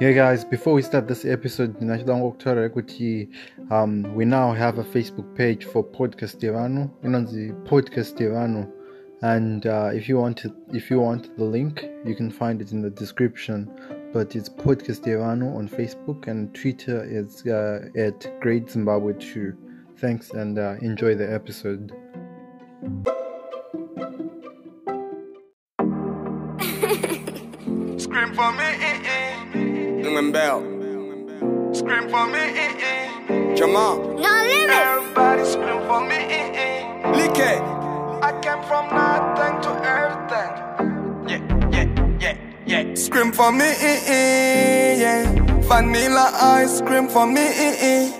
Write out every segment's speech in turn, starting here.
Yeah, guys, before we start this episode, um, we now have a Facebook page for Podcast Devano, Podcast Devano. And uh, if you want if you want the link, you can find it in the description. But it's Podcast Devano on Facebook and Twitter is uh, at Great Zimbabwe 2. Thanks and uh, enjoy the episode. Scream for me, eh, eh. Jamal. No limit. Everybody scream for me, eh, eh. Like I came from nothing to everything. Yeah, yeah, yeah, yeah. Scream for me, eh, eh, yeah. Vanilla ice cream for me, eh, eh.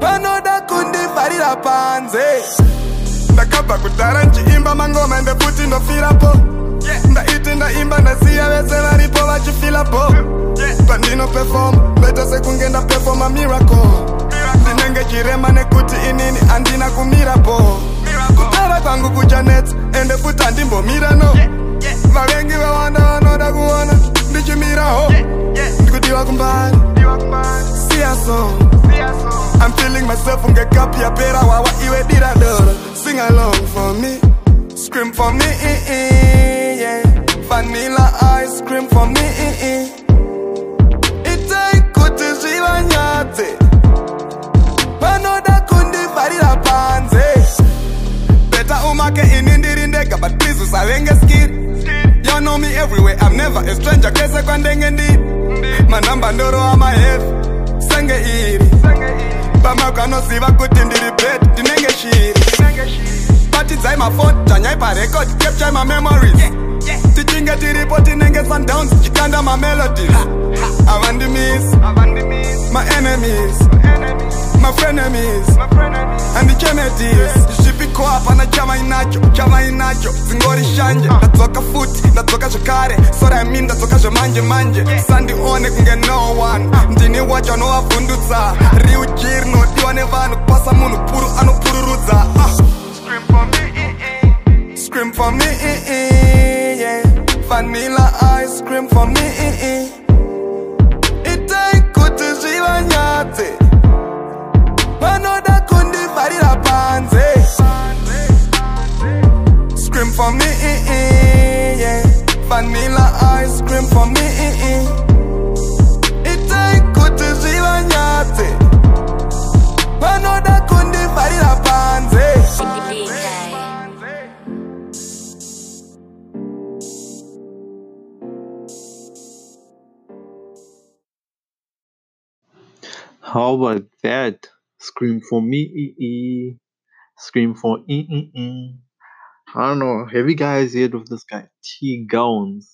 Vanoda kundivharira panze ndakabva kudhara nchiimba mangoma ende futi ndofirapo ndaiti ndaimba ndasiya vese varipo vachifilapo pandinopefoma ndoita sekunge ndapefoma miracle. Ndinenge chirema nekuti inini handina kumirapo kutara kwangu kuchanetsa ende futi handimbomira no. Vavengi vawanda vanoda kuona ndichimiraho ndikudiwa kumbari siya so I'm feeling myself unge cup yapera wawa iwe dira doro. Sing along for me Scream for me. Vanilla ice cream for me. It ain't good to see vanyatse Vanoda kundivharira panze. Better umake ini ndiri ndega But please usavenge skid You know me everywhere I'm never a stranger kese kwandenge ndiri. Manhamba ndoro amaheavy senge iri. Pamako anoziva kuti ndiri bed ndinenge shiri. Batidzai mafoni dzanyai parekod capture mamemories tichinge tiripo tinenge sundowns tichikanda mamelodies havandimisi maenemies mafrenemies handichemedis zvipiko hapana chavainacho chavainacho dzingori shanje. Ndadzoka futi ndadzoka zvekare sorami ndadzoka zvemanje manje. Sandione kunge no one. Ndini wacho anovavhundutsa riuji rinodiwa nevanhu kupasa munhu puru anopururudza. Ah. Scream for me, eh, eh, yeah. Vanilla ice cream for me. It ain't good to see vanyatse vanoda kundivharira panze Scream for me. Vanilla ice cream for me, How about that? Scream for me, ee, ee. Scream for ee, ee, ee. I don't know. Have you guys heard of this guy, T Gonzi?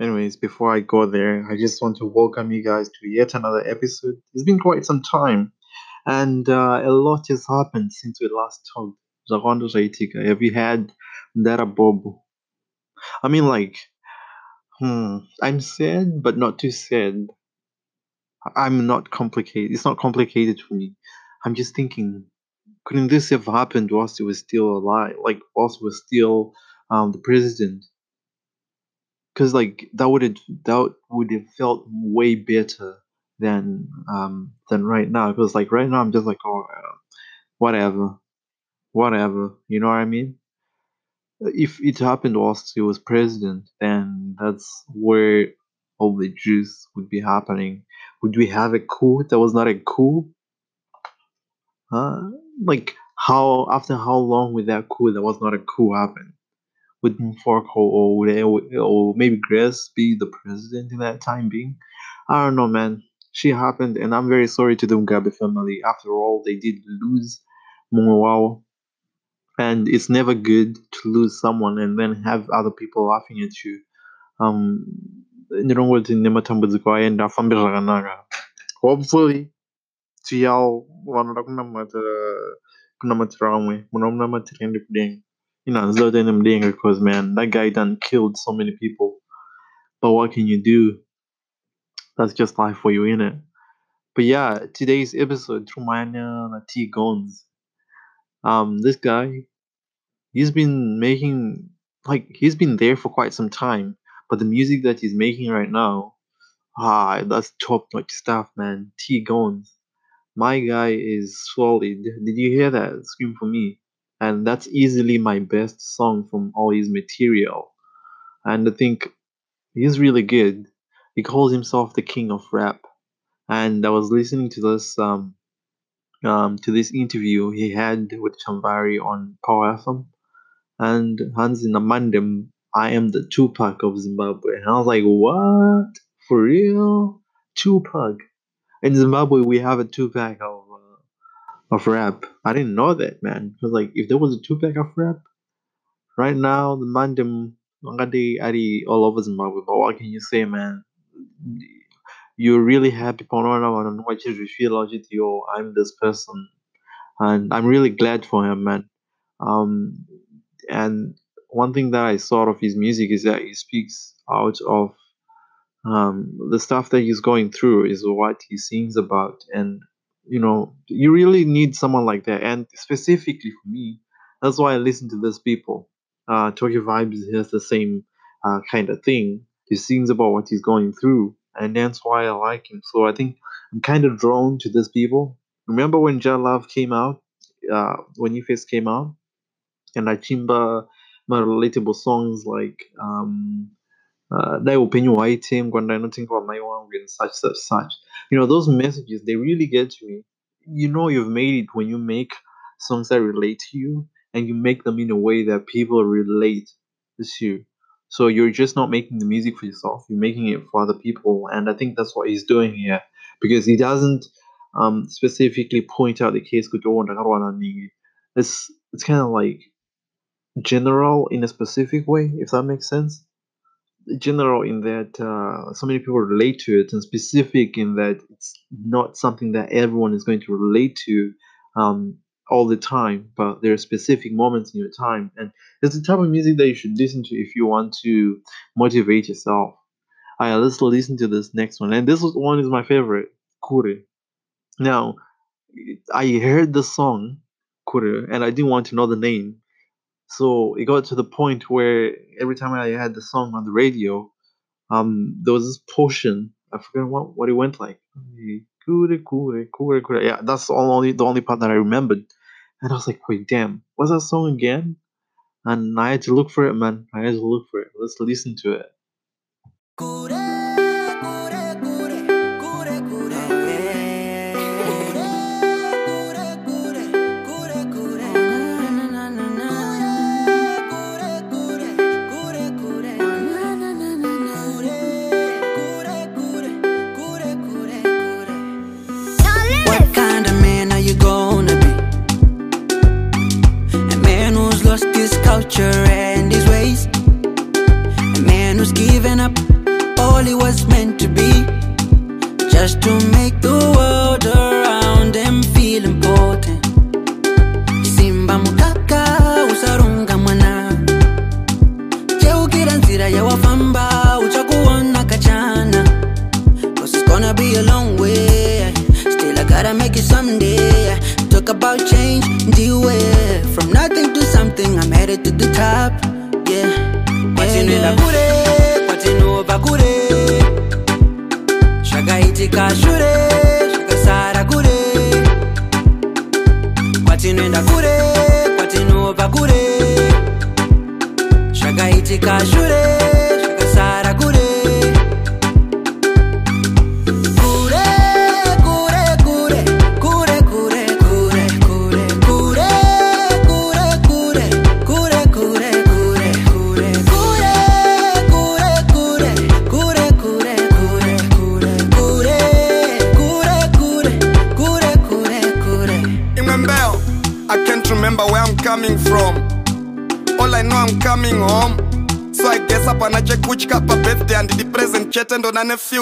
Anyways, before I go there, I just want to welcome you guys to yet another episode. It's been quite some time, and uh, a lot has happened since we last talked. Zakwanda Zaitika, have you had Ndara Bobo? I mean, like, hmm, I'm sad, but not too sad. I'm not complicated. It's not complicated for me. I'm just thinking, couldn't this have happened whilst he was still alive? Like whilst he was still um the president? Because like that would have that would have felt way better than um than right now. Because like right now I'm just like oh whatever, whatever. You know what I mean? If it happened whilst he was president, then that's where all the juice would be happening. Would we have a coup that was not a coup? Huh? Like how after how long would that coup that was not a coup happen? Would Mphoko or or maybe Grace be the president in that time being? I don't know, man. She happened, and I'm very sorry to the Mugabe family. After all, they did lose Mungwawa, and it's never good to lose someone and then have other people laughing at you. Um, ndinongoti nematambudziko aenda afambe zvakanaka. Hopefully tiyal vanoda kunamatira kunamatira vamwe munomunamatira ende kudenga ino hanzida kuti ende mudenga because man that guy done killed so many people. But what can you do? That's just life for you innit But yeah, today's episode, Trumania T Gonzi. Um, this guy, he's been making like he's been there for quite some time, but the music that he's making right now, ah, that's top notch stuff, man. T Gonzi. My guy is solid. Did you hear that? Scream for me. And that's easily my best song from all his material. And I think he's really good. He calls himself the king of rap. And I was listening to this um, um to this interview he had with Chamvari on Power FM. And Hans in Amandem, I am the Tupac of Zimbabwe. And I was like, what? For real? Tupac? In Zimbabwe, we have a Tupac of uh, of rap. I didn't know that, man. Because like, if there was a Tupac of rap, right now the Mandem Ngadi Ari all over Zimbabwe. But what can you say, man? You're really happy Panona and what you feel yo, I'm this person. And I'm really glad for him, man. Um and one thing that I saw of his music is that he speaks out of um, the stuff that he's going through is what he sings about. And you know you really need someone like that. And specifically for me that's why i listen to these people. Uh Tocky Vibes has the same uh, kind of thing. He sings about what he's going through and that's why i like him. So i think i'm kind of drawn to these people. Remember when ja love came out uh when he first came out? And i my relatable songs like um uh, dai upenyu hwaitengwa ndainotengwa mai wangu and such such such. You know those messages they really get to me. You know you've made it when you make songs that relate to you and you make them in a way that people relate to you. So you're just not making the music for yourself you're making it for other people and i think that's what he's doing here because he doesn't um, specifically point out the case it's it's kind of like general in a specific way if that makes sense general in that uh, so many people relate to it, and specific in that it's not something that everyone is going to relate to um, all the time, but there are specific moments in your time, and it's the type of music that you should listen to if you want to motivate yourself. All right, let's listen to this next one, and this one is my favorite, Kure. Now, I heard the song Kure, and I didn't want to know the name, so it got to the point where every time I had the song on the radio, um, there was this portion. I forget what, what it went like. Yeah, that's the only the only part that I remembered. And I was like, wait, damn, what's that song again? And I had to look for it, man. I had to look for it. Let's listen to it. Culture and his ways. A man who's given up all he was meant to be. Just to make the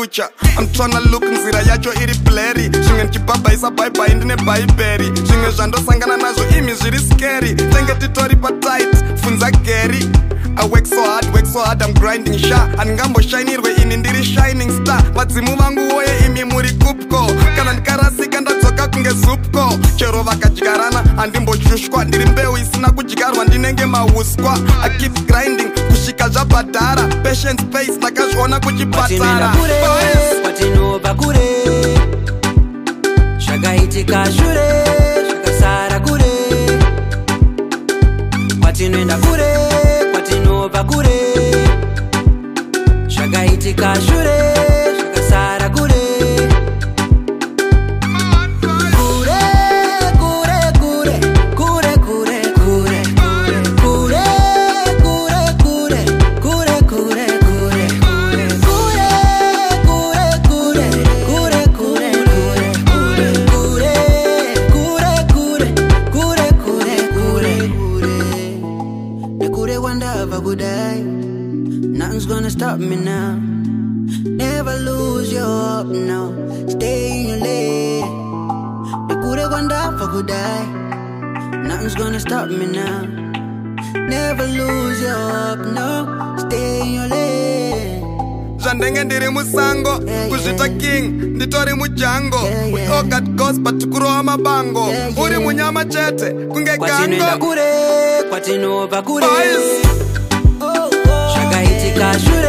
nefuture I'm tryna look nzira yacho iri blurry. Zvimwe ndichibhabhaisa bhaibhai ndine bhaibheri zvimwe zvandosangana nazvo imi zviri scary. Tenge titori patight funza gary i work so hard work so hard i'm grinding sha handingamboshainirwe ini ndiri shining star. Vadzimu vangu woye imi muri kupco kana ndikarasika ndadzoka kunge zupco chero vakadyarana handimboshushwa ndiri mbeu isina kudyarwa ndinenge mauswa i keep grinding kusvika zvabhadhara. Patient space ndakazviona kuchipatara. Kwatinobva kure zvakaitika shure zvakasara kure. Kwatinoenda kure takure zvakaitika shure. kudai Nothing's gonna stop me now. Never lose your hope, no. Stay in your lane. Zvandenge ndiri musango kuzvita king nditori mujango weogat gospa tikurowa mabango. Uri munyama chete kunge gango kwatinoobva kure zvakaitika shure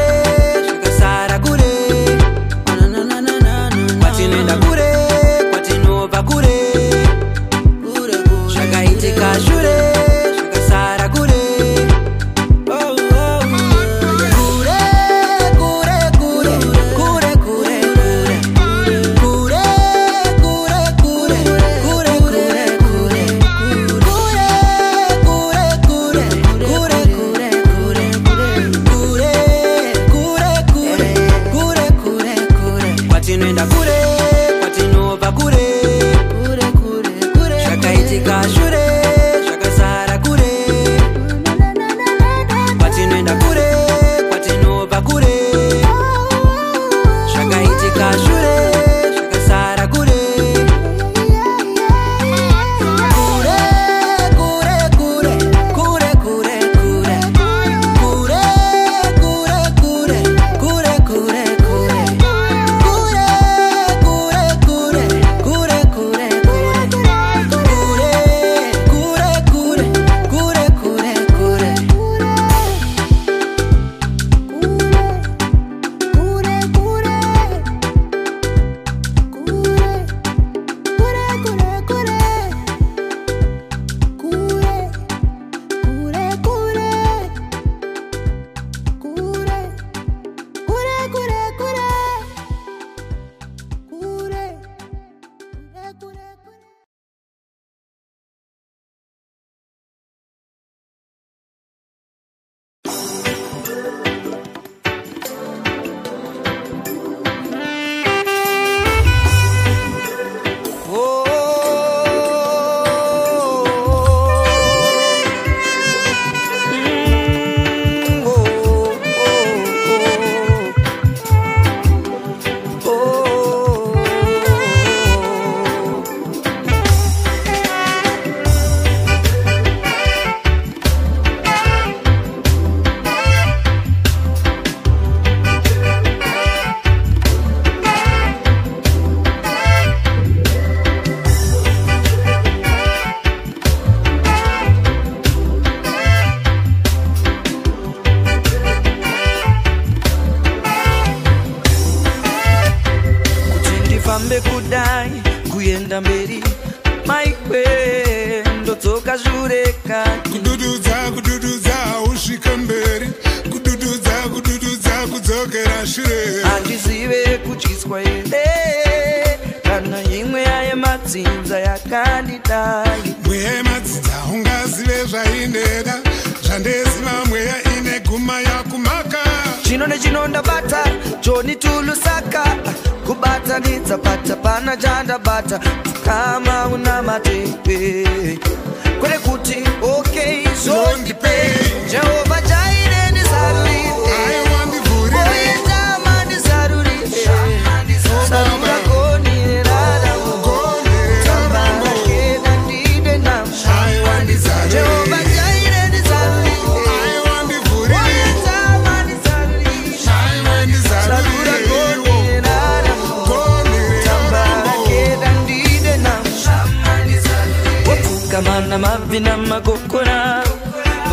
magokora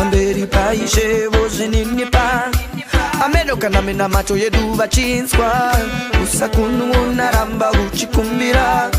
mberi paishe vozvininipa ameno kana mina macho yedu vachinzwa usakununaramba uchikumbira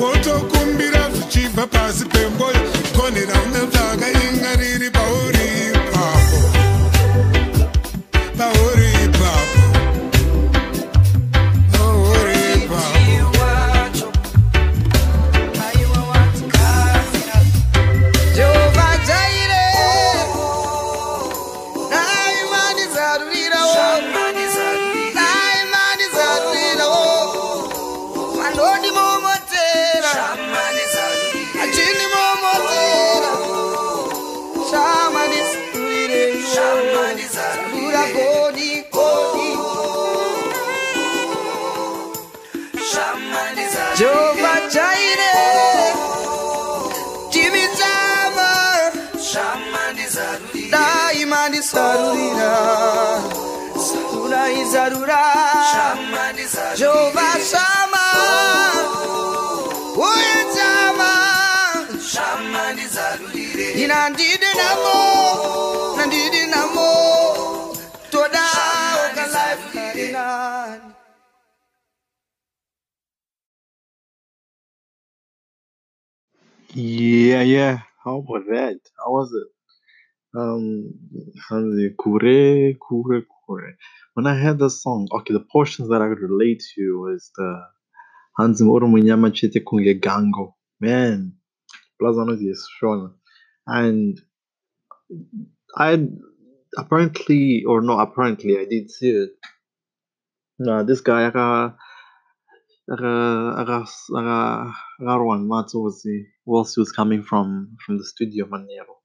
wotokumbira zvichibva pasi pemboyo goni raune Yeah, yeah. How about that? How was it? Um, kure, kure, kure. When I heard the song, okay, the portions that I could relate to was the Hansi Moro Munyama Chete Kunge Gango. Man, Blazano Shona. And I apparently, or no, apparently, I did see it. Uh, this guy, aka, aka, aka, Garwan Matsuzi, whilst he was coming from from the studio Manero.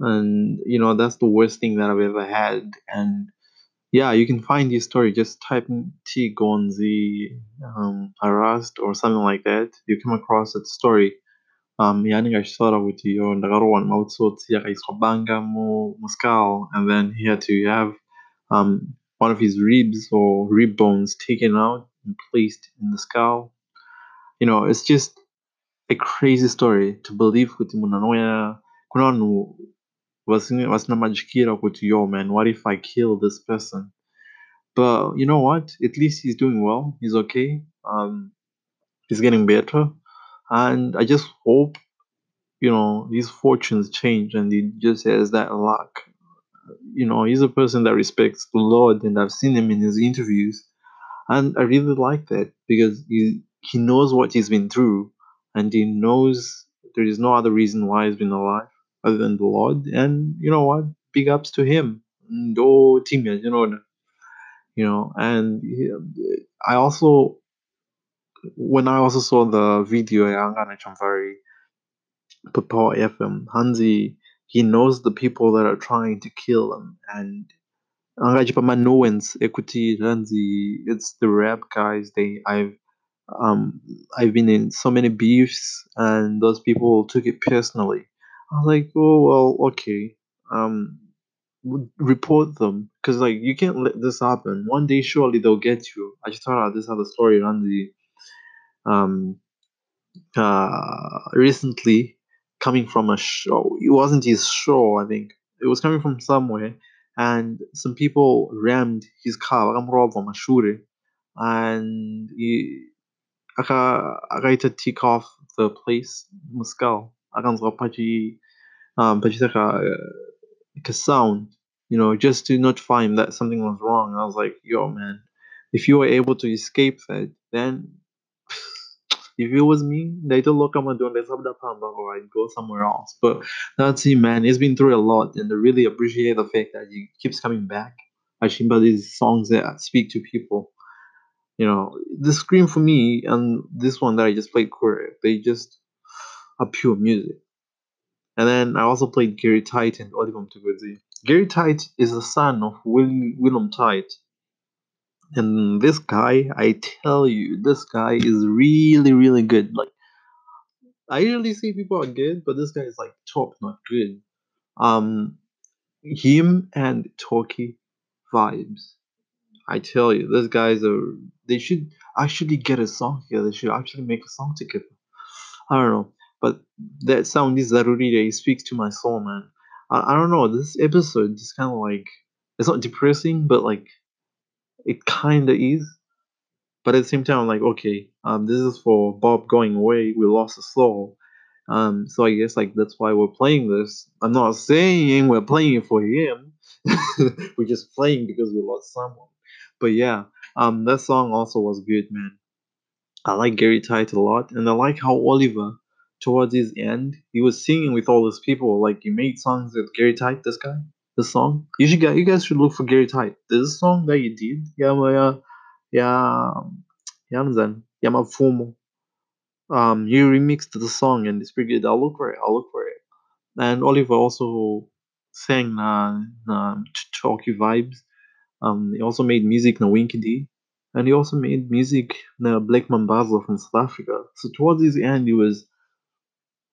And you know, that's the worst thing that I've ever had. And yeah, you can find his story. Just type in T Gonzi um, harassed or something like that. You come across that story. Um, yani ngashora ukuthi yo ndakarowana mawutsotsi yakaiswa banga mu mu skull and then he had to have um, one of his ribs or rib bones taken out and placed in the skull. You know, it's just a crazy story to believe kuti munhu anouya kuna vanhu vasina madyikira kuti yo man. What if i kill this person? But you know what? At least he's doing well. He's okay. Um he's getting better and i just hope you know his fortunes change and he just has that luck. You know he's a person that respects the lord and i've seen him in his interviews. And i really like that because he he knows what he's been through and he knows there is no other reason why he's been alive other than the lord. And you know what? Big ups to him. Ndo timya, you know you know and i also when I also saw the video Chamvari put Power FM, Hansi he knows the people that are trying to kill him and Angaji Pamanoans Equity Hansi it's the rap guys they I've um I've been in so many beefs and those people took it personally. I was like, oh well, okay. Um report them because like you can't let this happen. One day surely they'll get you. I just thought out this other story around um uh recently coming from a show. It wasn't his show, I think. It was coming from somewhere and some people rammed his car, a and he aka akaita tick off the place muscal akanzwa pachi um pachitaka like a sound you know just to notify him that something was wrong i was like yo man if you were able to escape that then if it was me they don't look i'm doing this or i'd go somewhere else. But that's him man. He's been through a lot and i really appreciate the fact that he keeps coming back. I Ashimba these songs that speak to people. You know the scream for me and this one that i just played Kure, they just are pure music. And then i also played Gary Tight and Oliver Mtukudzi. Gary Tight is the son of Will, Willom Tight and this guy i tell you this guy is really really good like i usually say people are good but this guy is like top not good um him and Tocky Vibes I tell you, those guys are. They should actually get a song here. They should actually make a song together. I don't know, but that sound is Zaruri. Speaks to my soul, man. I, I don't know. This episode is kind of like it's not depressing, but like it kind of is. But at the same time, I'm like, okay, um, this is for Bob going away. We lost a soul. Um, so I guess like that's why we're playing this. I'm not saying we're playing it for him. we're just playing because we lost someone. But yeah, um, that song also was good, man. I like Gary Tight a lot, and I like how Oliver, towards his end, he was singing with all these people. Like he made songs with Gary Tight, this guy, the song. You should get, you guys should look for Gary. There's a song that you did, yeah, yeah, yeah, yeah, yeah, Fumo. Um, he remixed the song and it's pretty good. I'll look for it. I'll look for it. And Oliver also sang uh, uh, Tocky Vibes. Um, he also made music in Winky D. and he also made music in Black Mambazo from South Africa. So towards his end, he was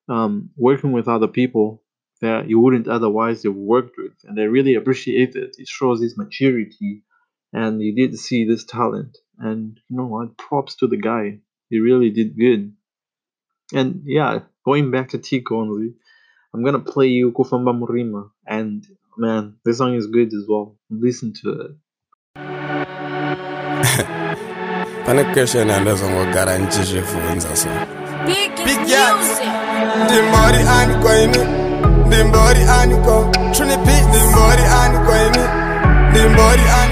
um, working with other people that you wouldn't otherwise have worked with, and I really appreciate it. It shows his maturity, and he did see this talent. And you know what? Props to the guy. He really did good. And yeah, going back to Tico only, I'm gonna play you Kufamba Murima, and man, this song is good as well. Listen to it. pane Din Aniko, you Trini beat Din Aniko, and you go you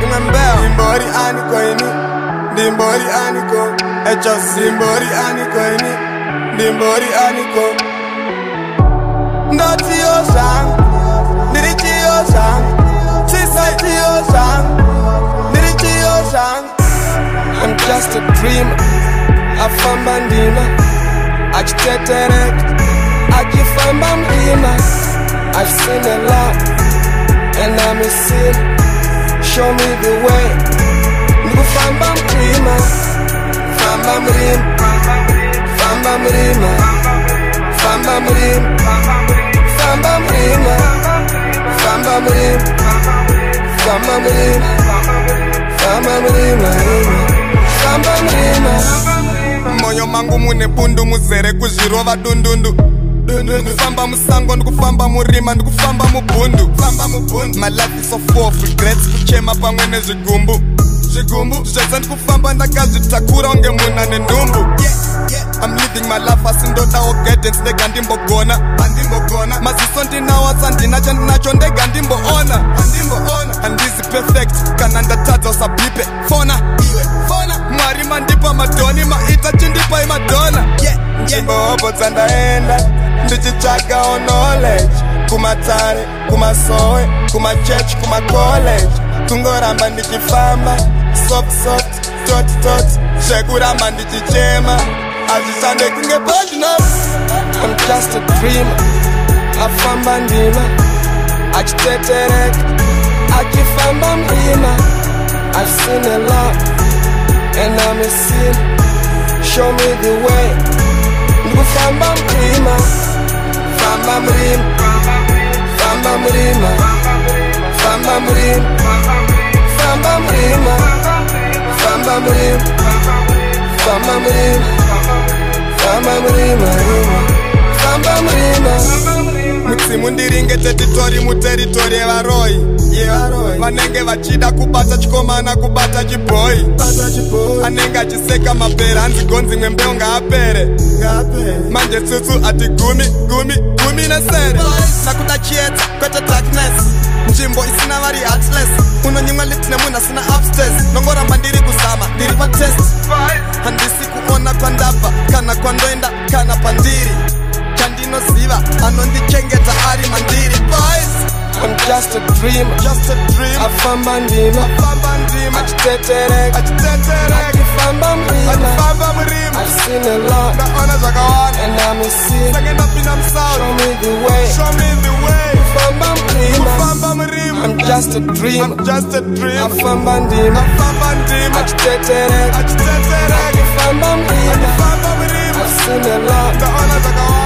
Remember Din body and you just Din body and you go in me Din body Dirty ocean ocean Dirty ocean I'm just a dreamer. I found my dinner I can find my demons. I've seen a lot, and I'm a sin. Show me the way. Nugu famba mrima, famba mrim, famba mrima, famba mrim, famba mrima. Moyo mangu mune pundu muzere kuzvirova dundundu. Ndikufamba musango ndikufamba murima ndikufamba mubhundu my life is of regrets kuchema pamwe nezvigumbu zvigumbu. Zvese ndikufamba ndakazvitakura unge muna nenhumbu I'm living my life asindodawo guidance ndega ndimbogona maziso ndinawo asandina chandinacho ndega ndimboona handizi perfect kana ndatadza usabhipe fona. Mwari mandipa madhoni maita chindipa imadhona nzvimbo hobo dzandaenda knowledge. Kumatare kumasowe I'm just a dreamer. Afamba ndima. Achitetereka. Achifamba mlima I've seen a lot. And I'm a sin show me the way. Ndikufamba mlima famba murima famba murima famba murima famba murima famba murima famba murima mlima mutsimu ndiringete titori muteritori yevaroi. Vanenge vachida kubata chikomana kubata chibhoi. Anenge achiseka mapere hanzi gonzi mwembeu ngaapere. Manje tsutsu ati gumi gumi gumi nesere. Nakuda chiedza kwete darkness. Nzvimbo isina vari heartless. Unonyimwa liti nemunhu asina upstairs. Nongoramba ndiri kuzama ndiri patest handisi kuona kwandabva kana kwandoenda kana pandiri chandinoziva anondichengeta ari mandiri boys I'm just a dream, just a dream. Afamba ndima, afamba ndima. Achitetereka, achitetereka. Akifamba mlima, akifamba mlima. I've seen a lot, naona zvakawanda. And I'm a sin, sake ndapinda musauro. Show me the way, show me the way. Kufamba mlima, kufamba mlima. I'm just a dream, I'm just a dream. Afamba ndima, afamba ndima. Achitetereka, achitetereka. Akifamba mlima, akifamba mlima. I've seen a lot, naona zvakawanda.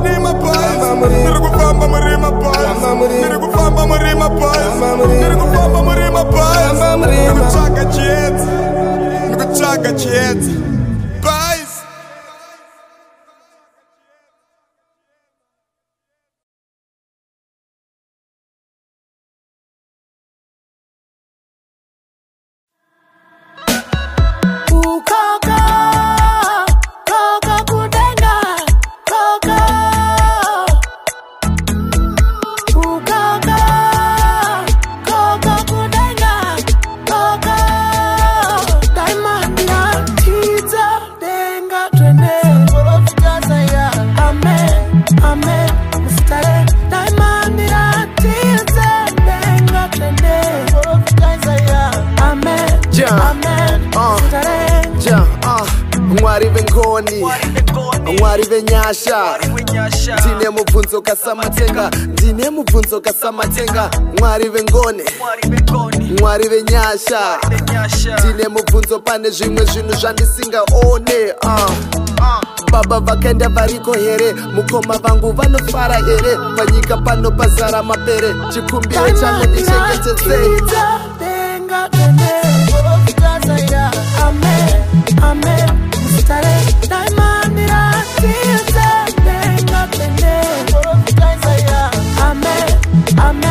muri. Kufamba muri mabaya ndiri kufamba muri mabaya ndiri kufamba muri mabaya ndikutsvaga chiedza. Ndikutsvaga chiedza. Mwari vengoni mwari venyasha ndine mubvunzo kasamatenga ndine mubvunzo kasamatenga mwari vengoni mwari venyasha ndine mubvunzo pane zvimwe zvinhu zvandisingaone uh. baba vakaenda variko here? Mukoma vangu vanofara here? Panyika pano pazara mapere. Chikumbiro changu ndichengetedzei Shabby say Amen.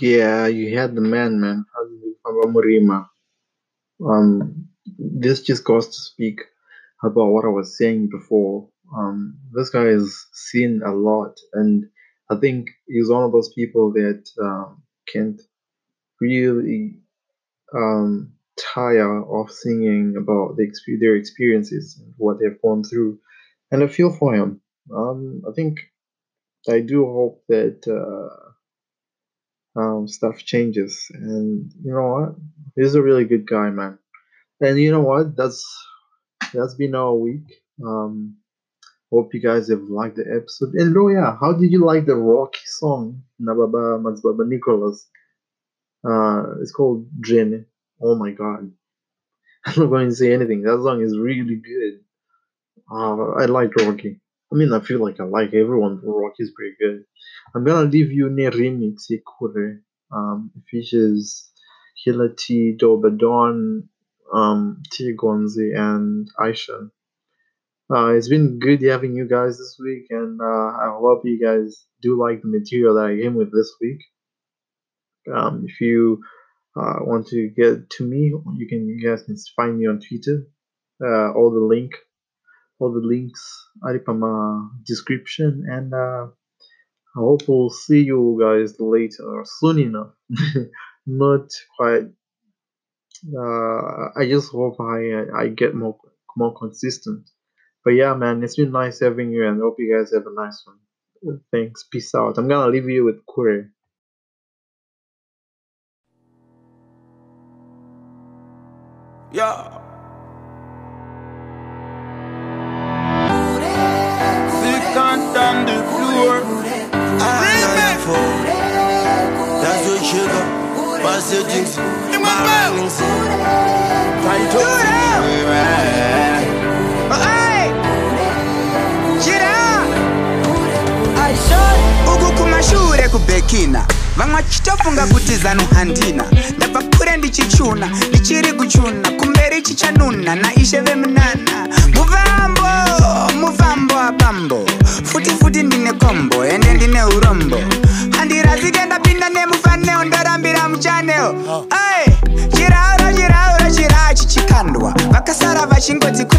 Yeah, you had the man, man. Um, this just goes to speak about what I was saying before. Um, this guy has seen a lot, and I think he's one of those people that um, can't really um, tire of singing about the their experiences and what they've gone through. And I feel for him. Um, I think I do hope that uh, um, stuff changes. And you know what? He's a really good guy, man. And you know what? That's that's been our week. Um, hope you guys have liked the episode. And oh yeah, how did you like the Rocky song, Nababa Mazbaba Nicholas? Uh, it's called Jenny. Oh my god. I'm not going to say anything. That song is really good. Uh, I like Rocky. I mean, I feel like I like everyone, but Rocky is pretty good. I'm gonna leave you near remix Ikure. Um, features Killer T, Dobba Don, um, T Gonzi, and Aisha. Uh, it's been good having you guys this week, and uh, I hope you guys do like the material that I came with this week. Um, if you uh, want to get to me, you can you guys can find me on Twitter. Uh, all the link, all the links are in my description, and uh, I hope we'll see you guys later soon enough. Not quite. Uh, I just hope I I get more more consistent. But yeah, man, it's been nice having you, and hope you guys have a nice one. Thanks. Peace out. I'm gonna leave you with Kure. Passages. In my! Shira! uku kumashure kubhekina vamwe chitofunga kuti zano handina ndabva kure ndichichuna ndichiri kuchuna kumberi chichanuna naishe vemunana 金柜子。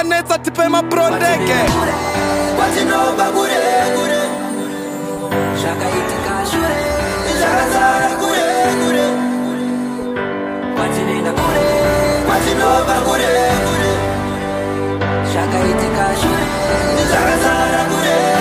Mapromota anetsa tipei maprondeke kwatinobva kure kure. Zvakaitika shure zvakazara kure kure. Kwatinoenda kure kwatinobva kure kure. Zvakaitika shure zvakazara kure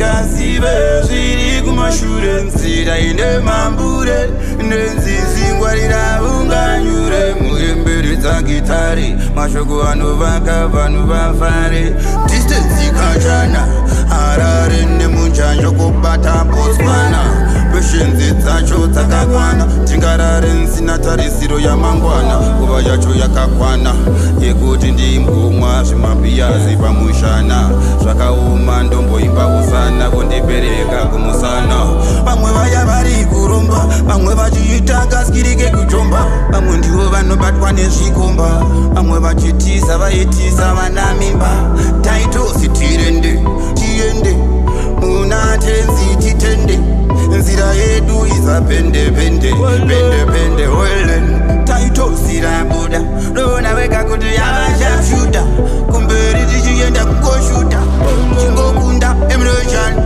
usingazive zviri kumashure. Nzira ine mambure nenzizi ngwarira unganyure muemberedza gitari mashoko anovaka vanhu vafare. Distensi kachana harare nemunjanjo kubata botswana kweshenzi dzacho dzakakwana. Tingarare nsina tarisiro yamangwana nguva yacho yakakwana. Yekuti ndimbomwa zvimabhiyazi pamushana zvakauma ndomboimba usana kundipereka kumusana. Vamwe vaya vari kuromba vamwe vachiita kaskirike kujomba vamwe ndivo vanobatwa nezvikomba vamwe vachitiza vaitisa vana mimba. Taitosi tirende tiende muna tenzi titende nzira yedu izapendepende pendepende welen taitosirabuda lona wega kuti yavashashuta kumberi tichienda kukoshuta chingokunda emroshani